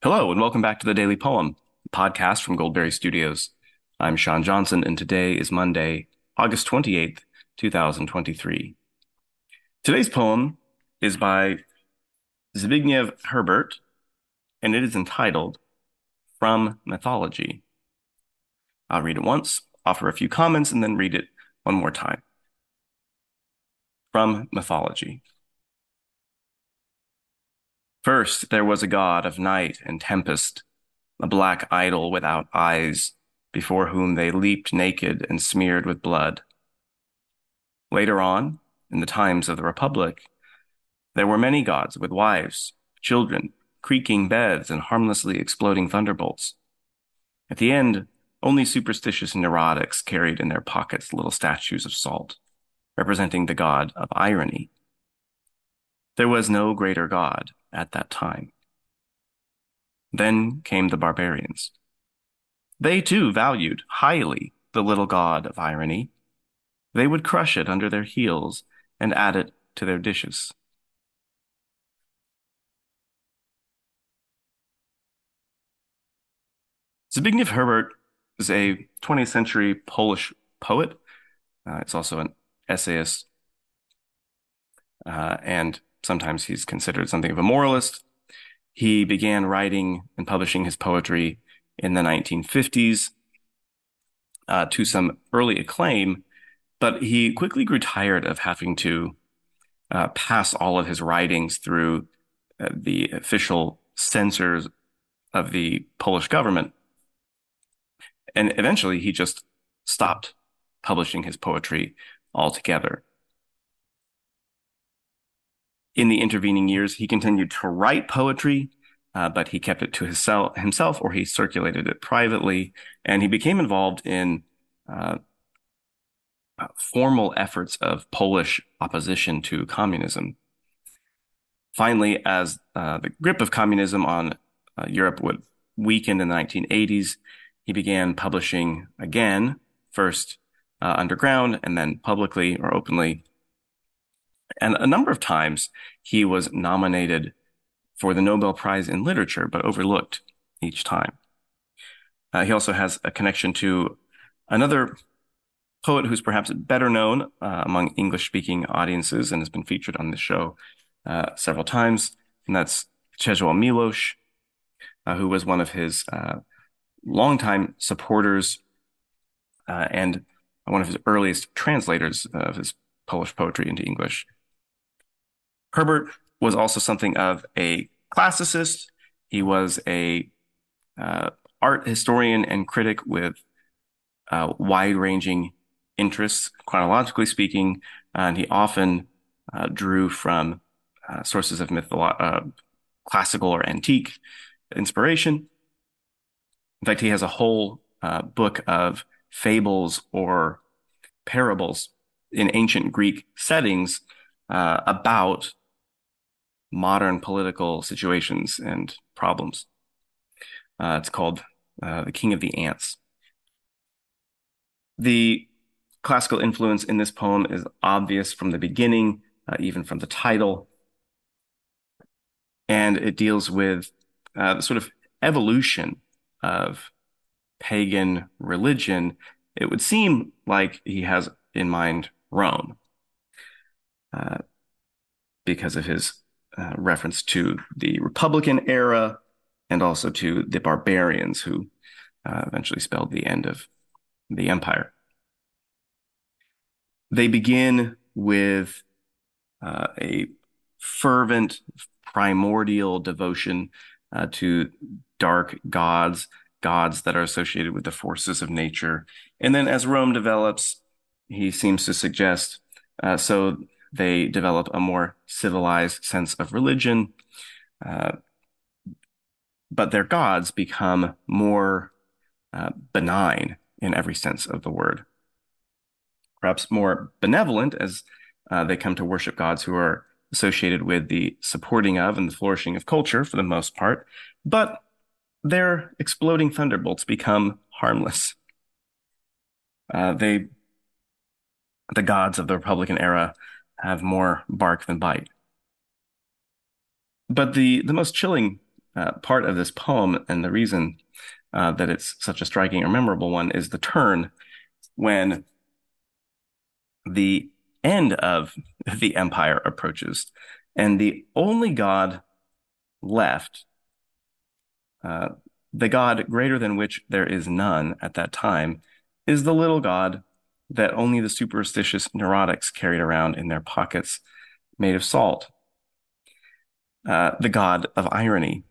Hello, and welcome back to the Daily Poem, podcast from Goldberry Studios. I'm Sean Johnson, and today is Monday, August 28th, 2023. Today's poem is by Zbigniew Herbert, and it is entitled From Mythology. I'll read it once, offer a few comments, and then read it one more time. From Mythology. First there was a god of night and tempest, a black idol without eyes, before whom they leaped naked and smeared with blood. Later on, in the times of the Republic, there were many gods with wives, children, creaking beds, and harmlessly exploding thunderbolts. At the end, only superstitious neurotics carried in their pockets little statues of salt, representing the god of irony. There was no greater god at that time. Then came the barbarians. They too valued highly the little god of irony. They would crush it under their heels and add it to their dishes. Zbigniew Herbert is a 20th century Polish poet. Uh, it's also an essayist uh, and sometimes he's considered something of a moralist. He began writing and publishing his poetry in the 1950s uh, to some early acclaim, but he quickly grew tired of having to uh, pass all of his writings through uh, the official censors of the Polish government. And eventually he just stopped publishing his poetry altogether in the intervening years, he continued to write poetry, uh, but he kept it to himself, himself or he circulated it privately. And he became involved in uh, formal efforts of Polish opposition to communism. Finally, as uh, the grip of communism on uh, Europe would weaken in the 1980s, he began publishing again, first uh, underground and then publicly or openly and a number of times he was nominated for the Nobel Prize in Literature, but overlooked each time. Uh, he also has a connection to another poet who's perhaps better known uh, among English speaking audiences and has been featured on this show uh, several times, and that's Czesław Miłosz, uh, who was one of his uh, longtime supporters uh, and one of his earliest translators of his Polish poetry into English. Herbert was also something of a classicist. He was a uh, art historian and critic with uh, wide-ranging interests, chronologically speaking, and he often uh, drew from uh, sources of mytholo- uh, classical or antique inspiration. In fact, he has a whole uh, book of fables or parables in ancient Greek settings about modern political situations and problems. Uh, it's called uh, The King of the Ants. The classical influence in this poem is obvious from the beginning, uh, even from the title. And it deals with uh, the sort of evolution of pagan religion. It would seem like he has in mind Rome uh, because of his uh, reference to the Republican era and also to the barbarians who uh, eventually spelled the end of the empire. They begin with uh, a fervent, primordial devotion uh, to dark gods, gods that are associated with the forces of nature. And then as Rome develops, he seems to suggest uh, so they develop a more civilized sense of religion. Uh, but their gods become more uh, benign in every sense of the word. Perhaps more benevolent as uh, they come to worship gods who are associated with the supporting of and the flourishing of culture for the most part, but their exploding thunderbolts become harmless. Uh, they, the gods of the Republican era, have more bark than bite. But the, the most chilling uh, part of this poem, and the reason uh, that it's such a striking or memorable one is the turn when the end of the empire approaches, and the only god left, uh, the god greater than which there is none at that time, is the little god that only the superstitious neurotics carried around in their pockets made of salt. Uh, the god of irony,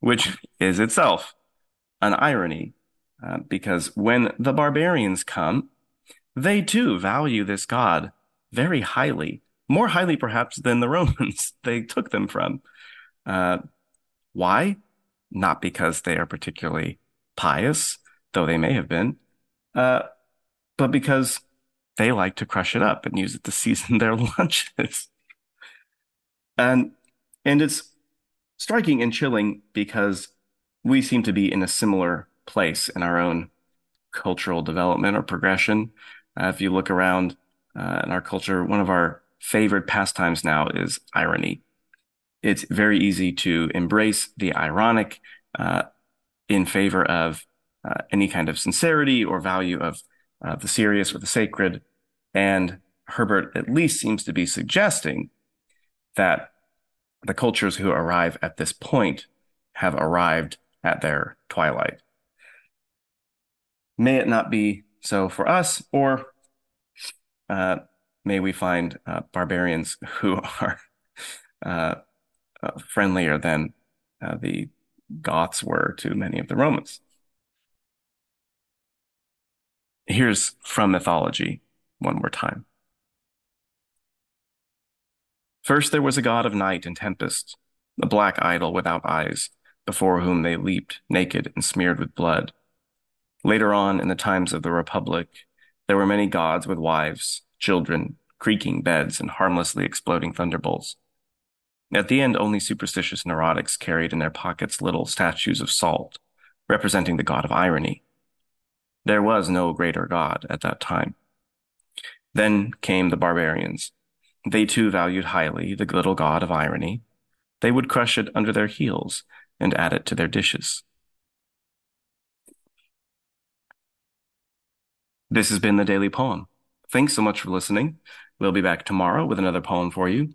which is itself an irony, uh, because when the barbarians come, they too value this god very highly, more highly perhaps than the Romans they took them from. Uh, why? Not because they are particularly pious, though they may have been, uh, but because they like to crush it up and use it to season their lunches. and and it's striking and chilling because we seem to be in a similar place in our own cultural development or progression. Uh, if you look around uh, in our culture, one of our favorite pastimes now is irony. It's very easy to embrace the ironic uh, in favor of uh, any kind of sincerity or value of uh, the serious or the sacred. And Herbert at least seems to be suggesting that the cultures who arrive at this point have arrived at their twilight. May it not be so for us, or uh, may we find uh, barbarians who are uh, friendlier than uh, the Goths were to many of the Romans. Here's from mythology one more time. First, there was a god of night and tempest, a black idol without eyes, before whom they leaped, naked and smeared with blood. Later on, in the times of the Republic, there were many gods with wives, children, creaking beds, and harmlessly exploding thunderbolts. At the end, only superstitious neurotics carried in their pockets little statues of salt, representing the god of irony. There was no greater god at that time. Then came the barbarians. They too valued highly the little god of irony. They would crush it under their heels and add it to their dishes. This has been the Daily Poem. Thanks so much for listening. We'll be back tomorrow with another poem for you.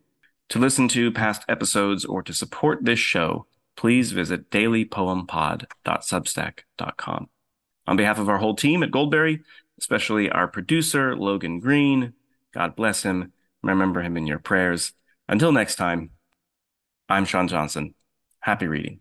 To listen to past episodes or to support this show, please visit dailypoempod.substack.com. On behalf of our whole team at Goldberry, especially our producer, Logan Green, God bless him. Remember him in your prayers. Until next time, I'm Sean Johnson. Happy reading.